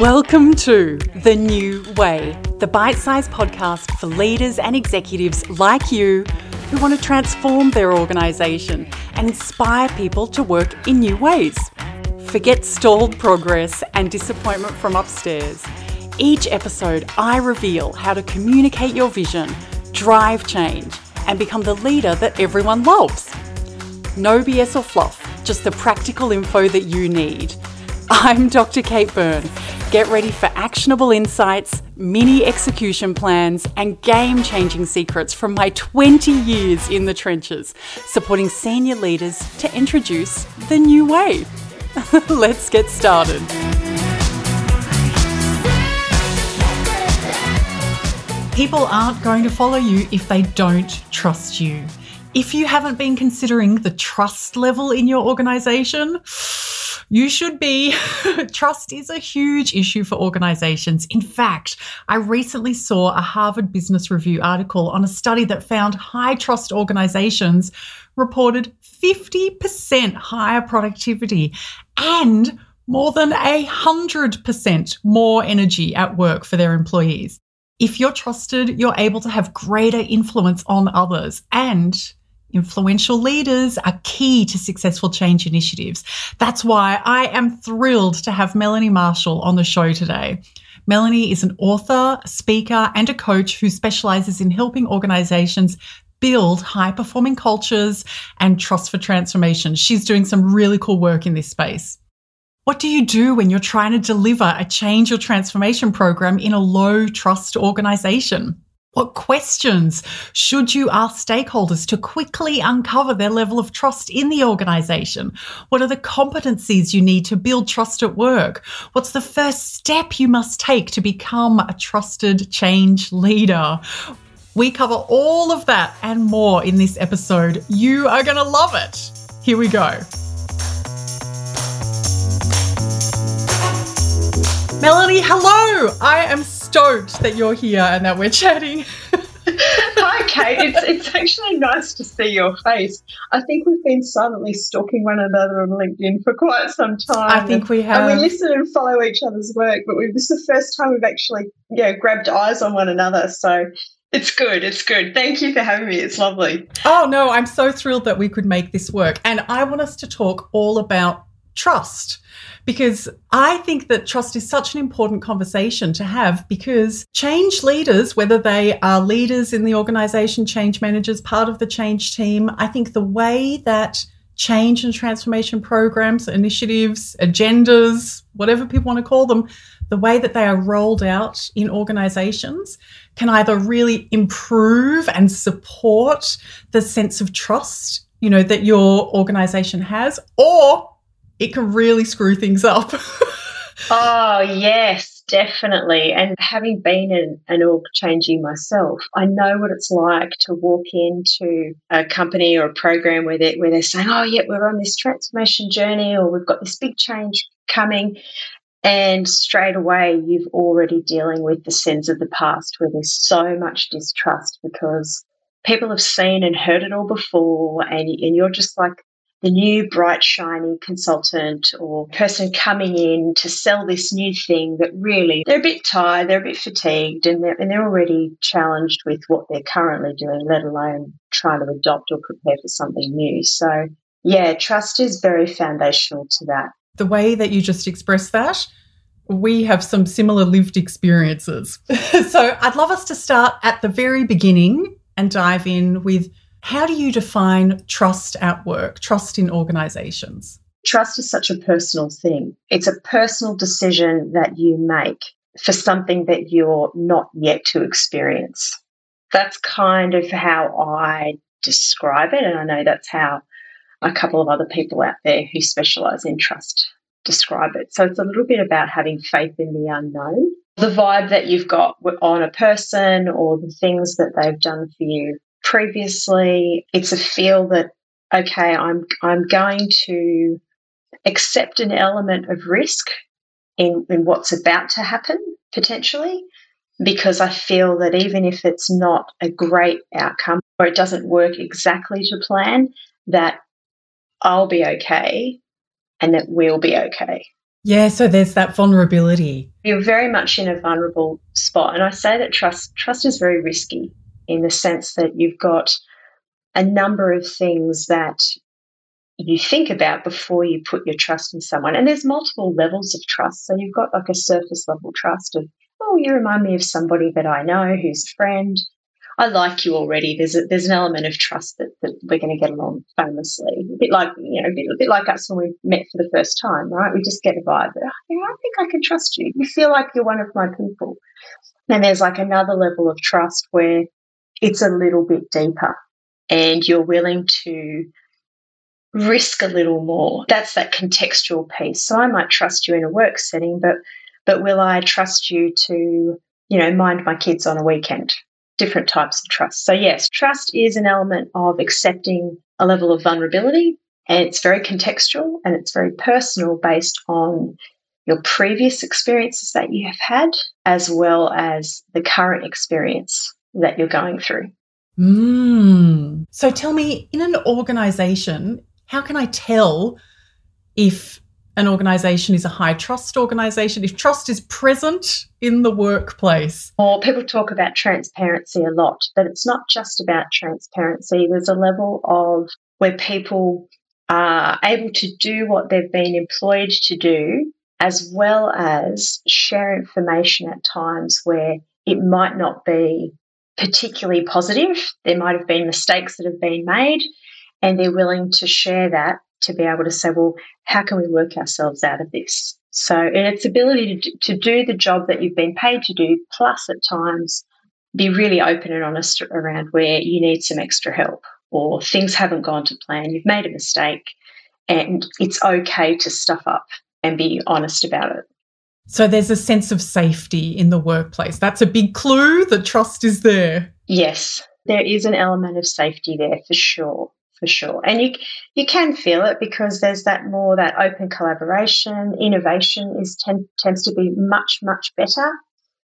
Welcome to The New Way, the bite sized podcast for leaders and executives like you who want to transform their organisation and inspire people to work in new ways. Forget stalled progress and disappointment from upstairs. Each episode, I reveal how to communicate your vision, drive change, and become the leader that everyone loves. No BS or fluff, just the practical info that you need. I'm Dr. Kate Byrne Get ready for actionable insights, mini execution plans, and game changing secrets from my 20 years in the trenches, supporting senior leaders to introduce the new way. Let's get started. People aren't going to follow you if they don't trust you. If you haven't been considering the trust level in your organization, you should be. Trust is a huge issue for organizations. In fact, I recently saw a Harvard Business Review article on a study that found high trust organizations reported 50% higher productivity and more than a 100% more energy at work for their employees. If you're trusted, you're able to have greater influence on others and Influential leaders are key to successful change initiatives. That's why I am thrilled to have Melanie Marshall on the show today. Melanie is an author, speaker, and a coach who specializes in helping organizations build high performing cultures and trust for transformation. She's doing some really cool work in this space. What do you do when you're trying to deliver a change or transformation program in a low trust organization? What questions should you ask stakeholders to quickly uncover their level of trust in the organization? What are the competencies you need to build trust at work? What's the first step you must take to become a trusted change leader? We cover all of that and more in this episode. You are going to love it. Here we go. Melanie, hello. I am stoked that you're here and that we're chatting. Hi, Kate. It's, it's actually nice to see your face. I think we've been silently stalking one another on LinkedIn for quite some time. I think we have. And we listen and follow each other's work, but we, this is the first time we've actually yeah, grabbed eyes on one another. So it's good. It's good. Thank you for having me. It's lovely. Oh, no, I'm so thrilled that we could make this work. And I want us to talk all about trust. Because I think that trust is such an important conversation to have because change leaders, whether they are leaders in the organization, change managers, part of the change team, I think the way that change and transformation programs, initiatives, agendas, whatever people want to call them, the way that they are rolled out in organizations can either really improve and support the sense of trust, you know, that your organization has, or it can really screw things up. oh, yes, definitely. And having been an, an org changing myself, I know what it's like to walk into a company or a program where they're, where they're saying, oh, yeah, we're on this transformation journey or we've got this big change coming. And straight away, you've already dealing with the sins of the past where there's so much distrust because people have seen and heard it all before. And, and you're just like, the new bright, shiny consultant or person coming in to sell this new thing that really they're a bit tired, they're a bit fatigued, and they're, and they're already challenged with what they're currently doing, let alone trying to adopt or prepare for something new. So, yeah, trust is very foundational to that. The way that you just expressed that, we have some similar lived experiences. so, I'd love us to start at the very beginning and dive in with how do you define trust at work, trust in organizations? Trust is such a personal thing. It's a personal decision that you make for something that you're not yet to experience. That's kind of how I describe it. And I know that's how a couple of other people out there who specialize in trust describe it. So it's a little bit about having faith in the unknown. The vibe that you've got on a person or the things that they've done for you previously. It's a feel that okay, I'm I'm going to accept an element of risk in, in what's about to happen potentially because I feel that even if it's not a great outcome or it doesn't work exactly to plan, that I'll be okay and that we'll be okay. Yeah, so there's that vulnerability. You're very much in a vulnerable spot. And I say that trust trust is very risky in the sense that you've got a number of things that you think about before you put your trust in someone. And there's multiple levels of trust. So you've got like a surface level trust of, oh, you remind me of somebody that I know who's a friend. I like you already. There's a, there's an element of trust that, that we're going to get along famously. A bit like you know, a bit, a bit like us when we met for the first time, right? We just get a vibe that oh, I think I can trust you. You feel like you're one of my people. And there's like another level of trust where it's a little bit deeper, and you're willing to risk a little more. That's that contextual piece. So I might trust you in a work setting, but but will I trust you to, you know, mind my kids on a weekend? Different types of trust. So yes, trust is an element of accepting a level of vulnerability and it's very contextual and it's very personal based on your previous experiences that you have had as well as the current experience that you're going through. Mm. So tell me, in an organization, how can I tell if an organization is a high trust organization, if trust is present in the workplace? Or people talk about transparency a lot, but it's not just about transparency. There's a level of where people are able to do what they've been employed to do, as well as share information at times where it might not be particularly positive. There might have been mistakes that have been made, and they're willing to share that to be able to say, well, how can we work ourselves out of this? So, its ability to, to do the job that you've been paid to do, plus at times be really open and honest around where you need some extra help or things haven't gone to plan, you've made a mistake, and it's okay to stuff up and be honest about it. So there's a sense of safety in the workplace. That's a big clue that trust is there. Yes, there is an element of safety there for sure for sure. And you you can feel it because there's that more that open collaboration, innovation is tend, tends to be much much better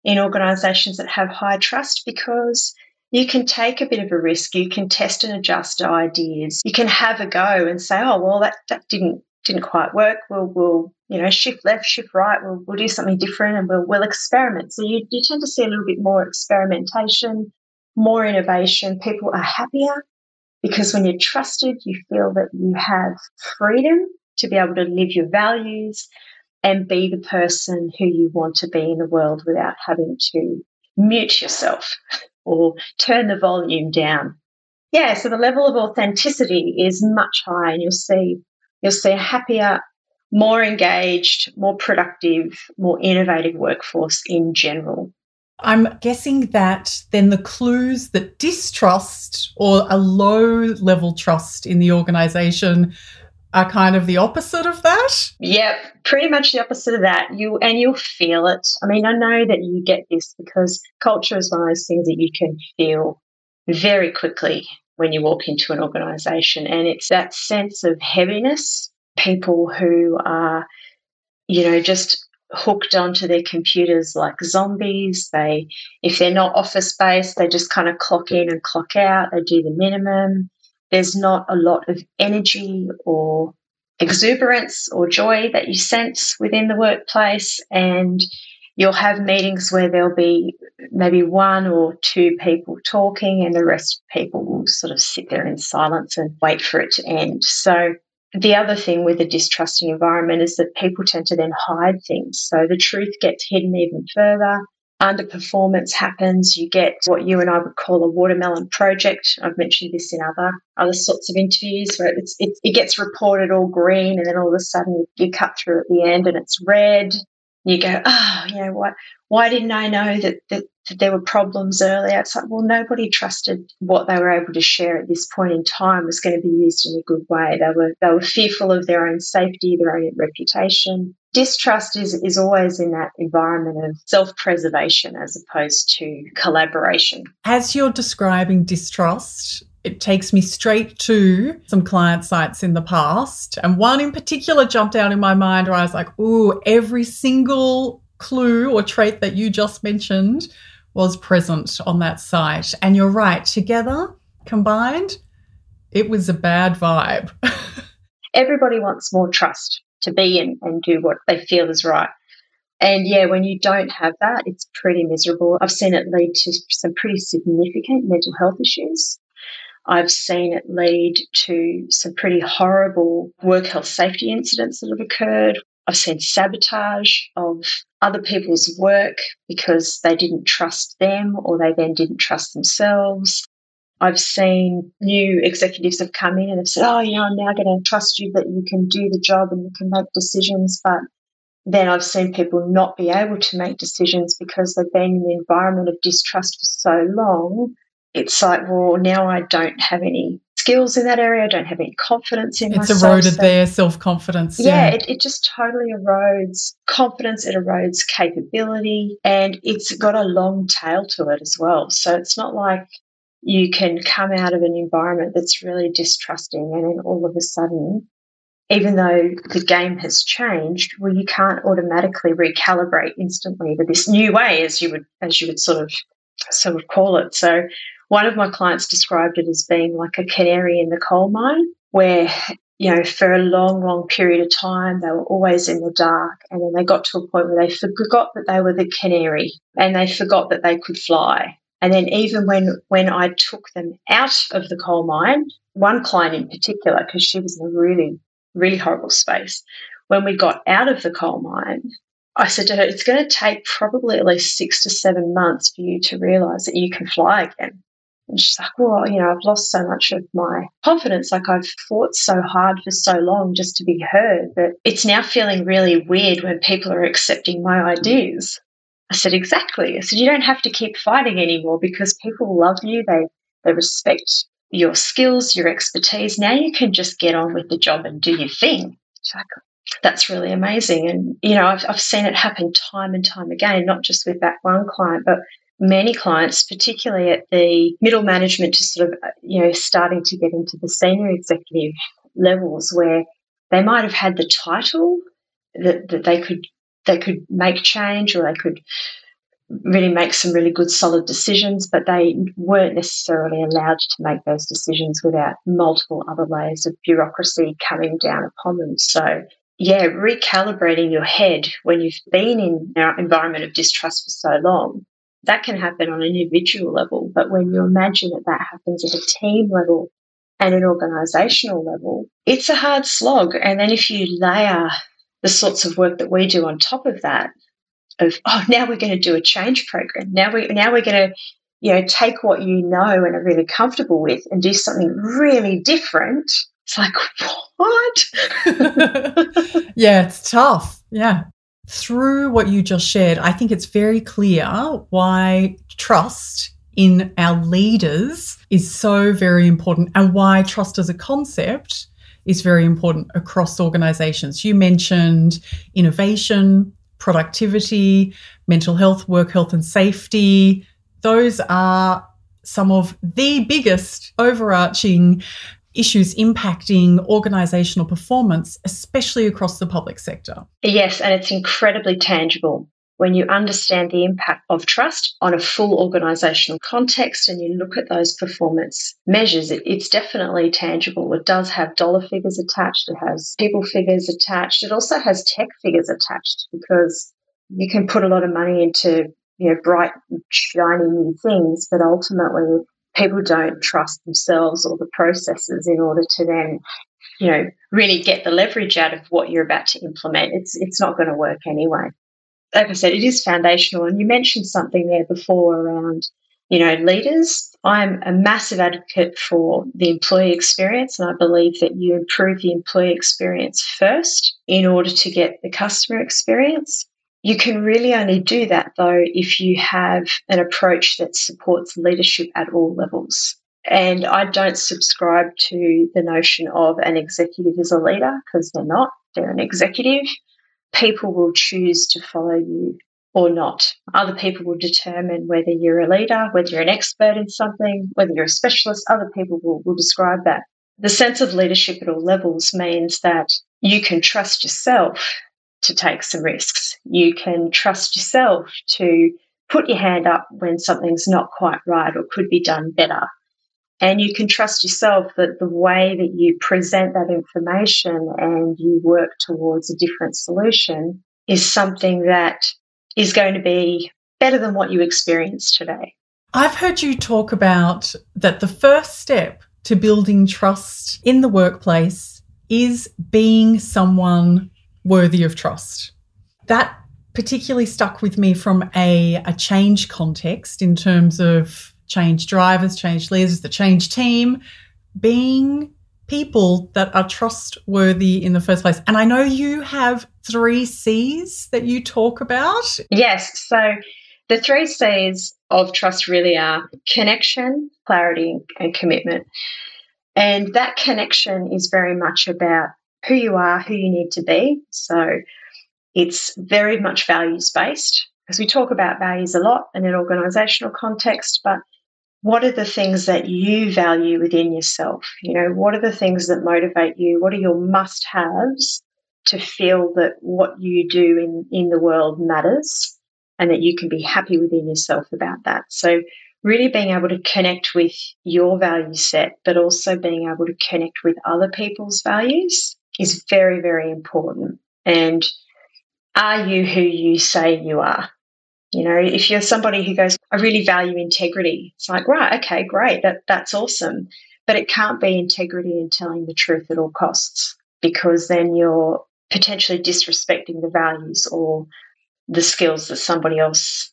in organisations that have high trust because you can take a bit of a risk. You can test and adjust ideas. You can have a go and say, "Oh, well, that that didn't didn't quite work. We'll we'll you know shift left, shift right. We'll we'll do something different, and we'll we'll experiment." So you you tend to see a little bit more experimentation, more innovation. People are happier because when you're trusted, you feel that you have freedom to be able to live your values and be the person who you want to be in the world without having to mute yourself or turn the volume down. Yeah, so the level of authenticity is much higher and you'll see you'll see a happier, more engaged, more productive, more innovative workforce in general. I'm guessing that then the clues that distrust or a low level trust in the organization are kind of the opposite of that. Yep, pretty much the opposite of that. You and you'll feel it. I mean, I know that you get this because culture is one of those things that you can feel very quickly when you walk into an organization and it's that sense of heaviness, people who are you know just hooked onto their computers like zombies. They, if they're not office based, they just kind of clock in and clock out. They do the minimum. There's not a lot of energy or exuberance or joy that you sense within the workplace. And you'll have meetings where there'll be maybe one or two people talking, and the rest of people will sort of sit there in silence and wait for it to end. So the other thing with a distrusting environment is that people tend to then hide things. So the truth gets hidden even further. Underperformance happens. You get what you and I would call a watermelon project. I've mentioned this in other other sorts of interviews where it, it gets reported all green, and then all of a sudden you cut through at the end and it's red. You go, oh, you know what? Why didn't I know that, that there were problems earlier. It's like, well, nobody trusted what they were able to share at this point in time was going to be used in a good way. They were they were fearful of their own safety, their own reputation. Distrust is, is always in that environment of self preservation as opposed to collaboration. As you're describing distrust, it takes me straight to some client sites in the past. And one in particular jumped out in my mind where I was like, ooh, every single clue or trait that you just mentioned was present on that site. And you're right, together, combined, it was a bad vibe. Everybody wants more trust. to be and, and do what they feel is right. And yeah, when you don't have that, it's pretty miserable. I've seen it lead to some pretty significant mental health issues. I've seen it lead to some pretty horrible work health safety incidents that have occurred. I've seen sabotage of other people's work because they didn't trust them or they then didn't trust themselves. I've seen new executives have come in and have said, Oh, yeah, I'm now going to trust you that you can do the job and you can make decisions. But then I've seen people not be able to make decisions because they've been in the environment of distrust for so long. It's like, well, now I don't have any skills in that area. I don't have any confidence in it's myself. It's eroded so, their self confidence. Yeah, yeah. It, it just totally erodes confidence. It erodes capability, and it's got a long tail to it as well. So it's not like you can come out of an environment that's really distrusting, and then all of a sudden even though the game has changed, well, you can't automatically recalibrate instantly to this new way, as you would as you would sort of sort of call it. So, one of my clients described it as being like a canary in the coal mine, where you know for a long, long period of time they were always in the dark, and then they got to a point where they forgot that they were the canary, and they forgot that they could fly. And then even when when I took them out of the coal mine, one client in particular, because she was in a really really horrible space. When we got out of the coal mine, I said to her, It's going to take probably at least six to seven months for you to realize that you can fly again. And she's like, Well, you know, I've lost so much of my confidence. Like I've fought so hard for so long just to be heard that it's now feeling really weird when people are accepting my ideas. I said, Exactly. I said, You don't have to keep fighting anymore because people love you. They they respect your skills, your expertise. Now you can just get on with the job and do your thing. She's Like, that's really amazing. And, you know, I've, I've seen it happen time and time again, not just with that one client, but many clients, particularly at the middle management to sort of, uh, you know, starting to get into the senior executive levels where they might have had the title that, that they could they could make change or they could really make some really good solid decisions, but they weren't necessarily allowed to make those decisions without multiple other layers of bureaucracy coming down upon them. So, yeah, recalibrating your head when you've been in an environment of distrust for so long, that can happen on an individual level. But when you imagine that that happens at a team level and an organizational level, it's a hard slog. And then if you layer the sorts of work that we do on top of that, of oh now we're going to do a change program now we now we're going to you know take what you know and are really comfortable with and do something really different it's like what yeah it's tough yeah through what you just shared i think it's very clear why trust in our leaders is so very important and why trust as a concept is very important across organizations. You mentioned innovation, productivity, mental health, work health and safety. Those are some of the biggest overarching issues impacting organizational performance, especially across the public sector. Yes, and it's incredibly tangible when you understand the impact of trust on a full organizational context and you look at those performance measures, it, it's definitely tangible. It does have dollar figures attached, it has people figures attached, it also has tech figures attached because you can put a lot of money into you know bright, shiny new things, but ultimately people don't trust themselves or the processes in order to then you know really get the leverage out of what you're about to implement it's it's not going to work anyway like I said, it is foundational. And you mentioned something there before around, you know, leaders. I'm a massive advocate for the employee experience, and I believe that you improve the employee experience first in order to get the customer experience. You can really only do that though if you have an approach that supports leadership at all levels. And I don't subscribe to the notion of an executive as a leader because they're not. They're an executive people will choose to follow you or not. Other people will determine whether you're a leader, whether you're an expert in something, whether you're a specialist. Other people will, will describe that. The sense of leadership at all levels means that you can trust yourself to take some risks. You can trust yourself to put your hand up when something's not quite right or could be done better. And you can trust yourself that the way that you present that information and you work towards a different solution is something that is going to be better than what you experienced today. I've heard you talk about that the first step to building trust in the workplace is being someone worthy of trust. That particularly stuck with me from a, a change context in terms of change drivers, change leaders, the change team, being people that are trustworthy in the first place. And I know you have three C's that you talk about. Yes. So the three C's of trust really are connection, clarity, and commitment. And that connection is very much about who you are, who you need to be. So it's very much values based because we talk about values a lot in an organizational context, but what are the things that you value within yourself? You know, what are the things that motivate you? What are your must haves to feel that what you do in, in the world matters and that you can be happy within yourself about that? So, really being able to connect with your value set, but also being able to connect with other people's values is very, very important. And are you who you say you are? You know, if you're somebody who goes, I really value integrity, it's like, right, okay, great, that, that's awesome. But it can't be integrity and telling the truth at all costs because then you're potentially disrespecting the values or the skills that somebody else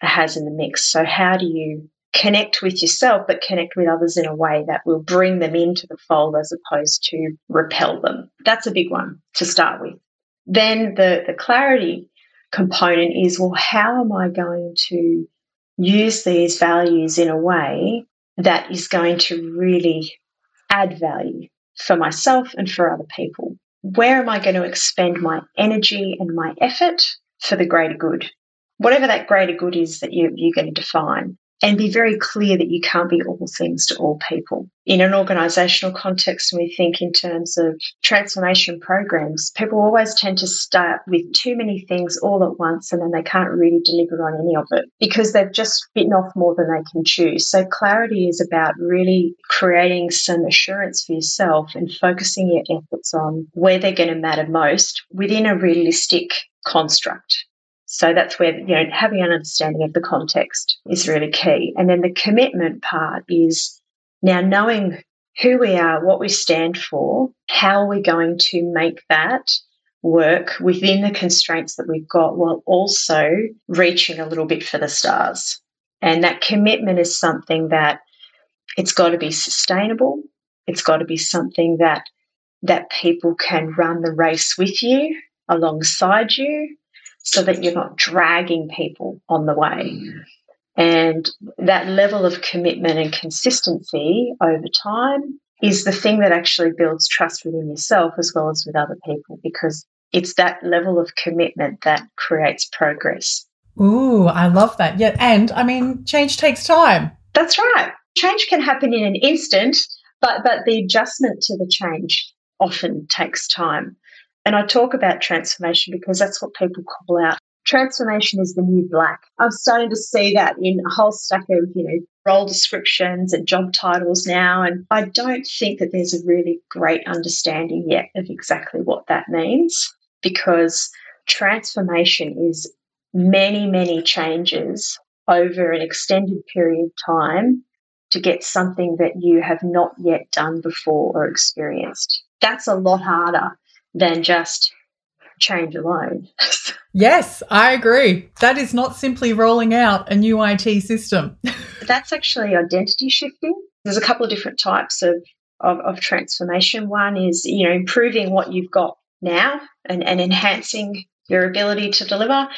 has in the mix. So, how do you connect with yourself, but connect with others in a way that will bring them into the fold as opposed to repel them? That's a big one to start with. Then the, the clarity component is well, how am I going to use these values in a way that is going to really add value for myself and for other people? Where am I going to expend my energy and my effort for the greater good? Whatever that greater good is that you, you're going to define and be very clear that you can't be all things to all people. In an organizational context, when we think in terms of transformation programs, people always tend to start with too many things all at once and then they can't really deliver on any of it because they've just bitten off more than they can chew. So, clarity is about really creating some assurance for yourself and focusing your efforts on where they're going to matter most within a realistic construct. So that's where, you know, having an understanding of the context is really key. And then the commitment part is now knowing who we are, what we stand for, how are we going to make that work within the constraints that we've got while also reaching a little bit for the stars. And that commitment is something that it's got to be sustainable. It's got to be something that that people can run the race with you alongside you so that you're not dragging people on the way. And that level of commitment and consistency over time is the thing that actually builds trust within yourself as well as with other people because it's that level of commitment that creates progress. Ooh, I love that. Yeah. And I mean, change takes time. That's right. Change can happen in an instant, but, but the adjustment to the change often takes time. And I talk about transformation because that's what people call out. Transformation is the new black. I'm starting to see that in a whole stack of, you know, role descriptions and job titles now. And I don't think that there's a really great understanding yet of exactly what that means because transformation is many, many changes over an extended period of time to get something that you have not yet done before or experienced. That's a lot harder than just change alone. yes, I agree. That is not simply rolling out a new IT system. That's actually identity shifting. There's a couple of different types of, of, of transformation. One is, you know, improving what you've got now and, and enhancing your ability to deliver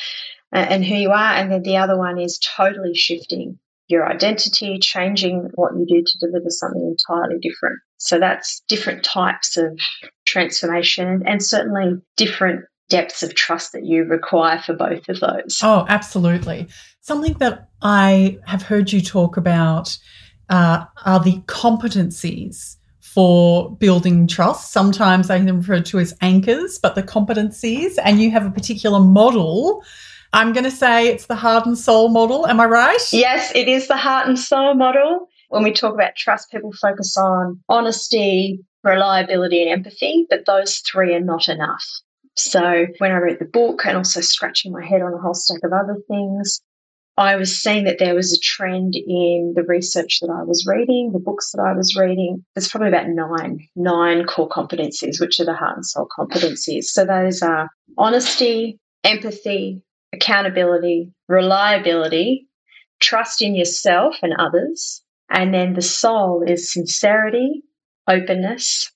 uh, and who you are. And then the other one is totally shifting your identity, changing what you do to deliver something entirely different. So that's different types of transformation and certainly different depths of trust that you require for both of those. Oh, absolutely. Something that I have heard you talk about uh, are the competencies for building trust. Sometimes they are referred to as anchors, but the competencies, and you have a particular model I'm going to say it's the heart and soul model. Am I right? Yes, it is the heart and soul model. when we talk about trust, people focus on honesty, reliability, and empathy, but those three are not enough. So when I read the book and also scratching my head on a whole stack of other things, I was seeing that there was a trend in the research that I was reading, the books that I was reading. There's probably about nine, nine core competencies, which are the heart and soul competencies. So those are honesty, empathy, accountability, reliability, trust in yourself and others. And then the soul is sincerity, openness,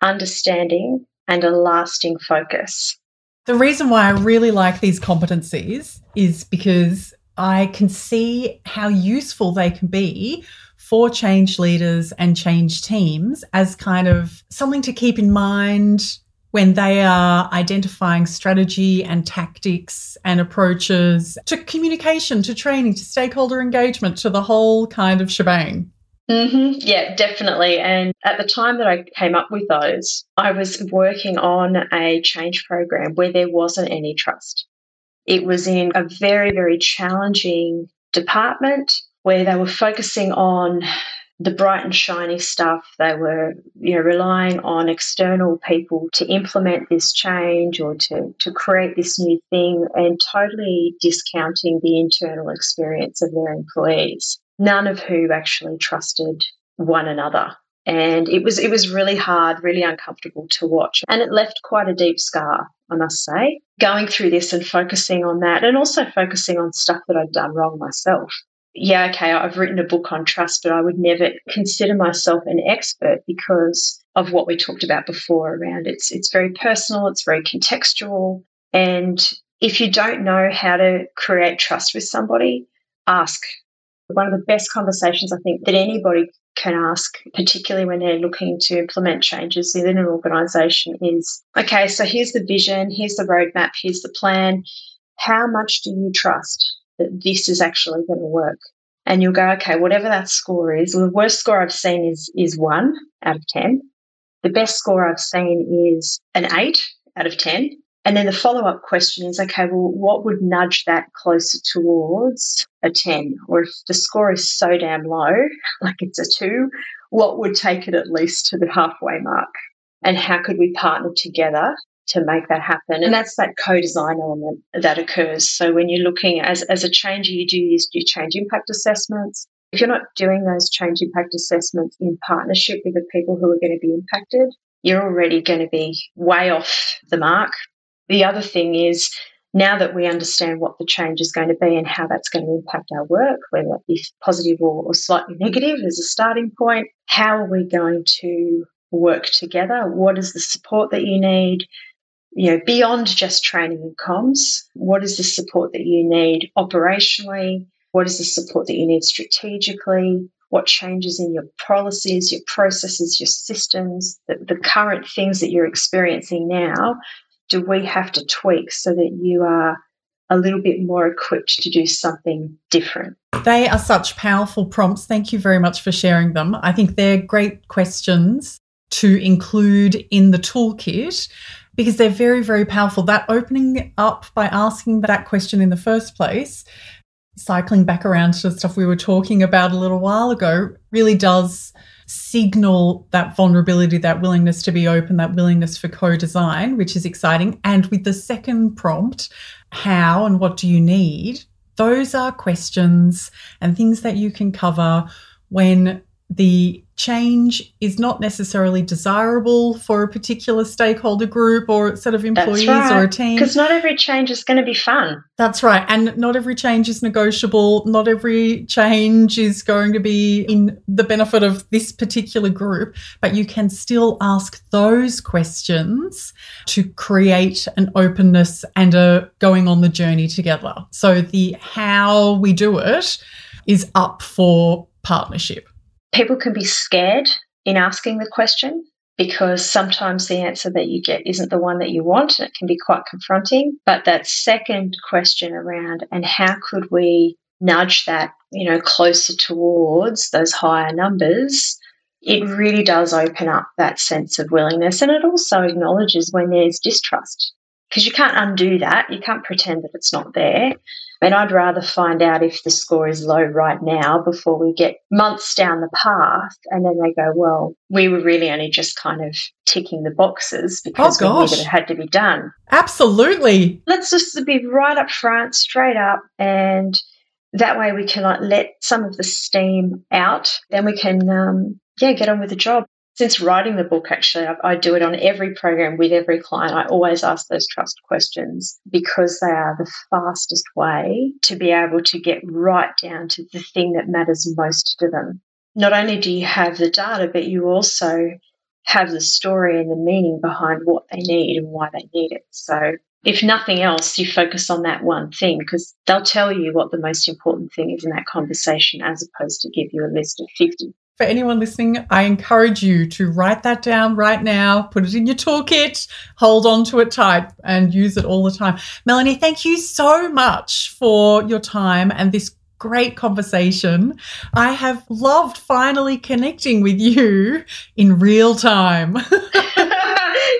understanding, and a lasting focus. The reason why I really like these competencies is because I can see how useful they can be for change leaders and change teams as kind of something to keep in mind when they are identifying strategy and tactics and approaches to communication, to training, to stakeholder engagement, to the whole kind of shebang. Mm-hmm. Yeah, definitely. And at the time that I came up with those, I was working on a change program where there wasn't any trust. It was in a very, very challenging department where they were focusing on the bright and shiny stuff. They were, you know, relying on external people to implement this change or to, to create this new thing and totally discounting the internal experience of their employees none of who actually trusted one another. And it was it was really hard, really uncomfortable to watch. And it left quite a deep scar, I must say, going through this and focusing on that and also focusing on stuff that I'd done wrong myself. Yeah, okay, I've written a book on trust, but I would never consider myself an expert because of what we talked about before around it's it's very personal, it's very contextual. And if you don't know how to create trust with somebody, ask one of the best conversations I think that anybody can ask, particularly when they're looking to implement changes within an organization, is okay, so here's the vision, here's the roadmap, here's the plan. How much do you trust that this is actually going to work? And you'll go, okay, whatever that score is, the worst score I've seen is is one out of ten. The best score I've seen is an eight out of ten. And then the follow up question is okay, well, what would nudge that closer towards a 10? Or if the score is so damn low, like it's a two, what would take it at least to the halfway mark? And how could we partner together to make that happen? And that's that co design element that occurs. So when you're looking as, as a changer, you do you do change impact assessments. If you're not doing those change impact assessments in partnership with the people who are going to be impacted, you're already going to be way off the mark the other thing is now that we understand what the change is going to be and how that's going to impact our work, whether that be positive or, or slightly negative as a starting point, how are we going to work together? What is the support that you need? You know, beyond just training and comms, what is the support that you need operationally? What is the support that you need strategically? What changes in your policies, your processes, your systems, the, the current things that you're experiencing now do we have to tweak so that you are a little bit more equipped to do something different? They are such powerful prompts. Thank you very much for sharing them. I think they're great questions to include in the toolkit because they're very, very powerful. That opening up by asking that question in the first place, cycling back around to the stuff we were talking about a little while ago, really does signal that vulnerability, that willingness to be open, that willingness for co design, which is exciting. And with the second prompt, how and what do you need? Those are questions and things that you can cover when the change is not necessarily desirable for a particular stakeholder group or set of employees right. or a team. Because not every change is going to be fun. That's right. And not every change is negotiable. Not every change is going to be in the benefit of this particular group. But you can still ask those questions to create an openness and a going on the journey together. So the how we do it is up for partnership people can be scared in asking the question because sometimes the answer that you get isn't the one that you want and it can be quite confronting. But that second question around, and how could we nudge that, you know, closer towards those higher numbers? It really does open up that sense of willingness and it also acknowledges when there's distrust. because you can't undo that. You can't pretend that it's not there. And I'd rather find out if the score is low right now before we get months down the path. And then they go, well, we were really only just kind of ticking the boxes because oh, we knew that it had to be done. Absolutely. Let's just be right up front, straight up, and that way we can like let some of the steam out. Then we can, um, yeah, get on with the job since writing the book, actually, I, I, do it on every program with every client. I always ask those trust questions because they are the fastest way to be able to get right down to the thing that matters most to them. Not only do you have the data, but you also have the story and the meaning behind what they need and why they need it. So, if nothing else, you focus on that one thing because they'll tell you what the most important thing is in that conversation as opposed to give you a list of 50 for anyone listening, I encourage you to write that down right now, put it in your toolkit, hold on to it tight, and use it all the time. Melanie, thank you so much for your time and this great conversation. I have loved finally connecting with you in real time.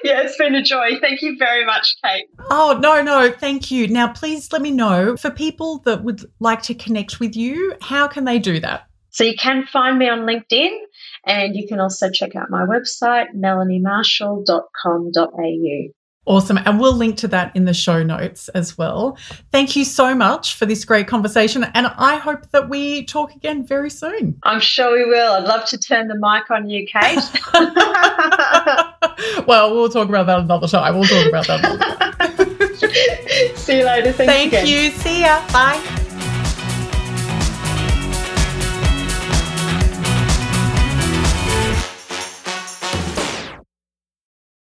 yeah, it's been a joy. Thank you very much, Kate. Oh, no, no, thank you. Now, please let me know for people that would like to connect with you, how can they do that? So you can find me on LinkedIn and you can also check out my website, melaniemarshall.com.au. Awesome. And we'll link to that in the show notes as well. Thank you so much for this great conversation. And I hope that we talk again very soon. I'm sure we will. I'd love to turn the mic on you, Kate. well, we'll talk about that another time. We'll talk about that another time. See you later. Thank you. See ya. Bye.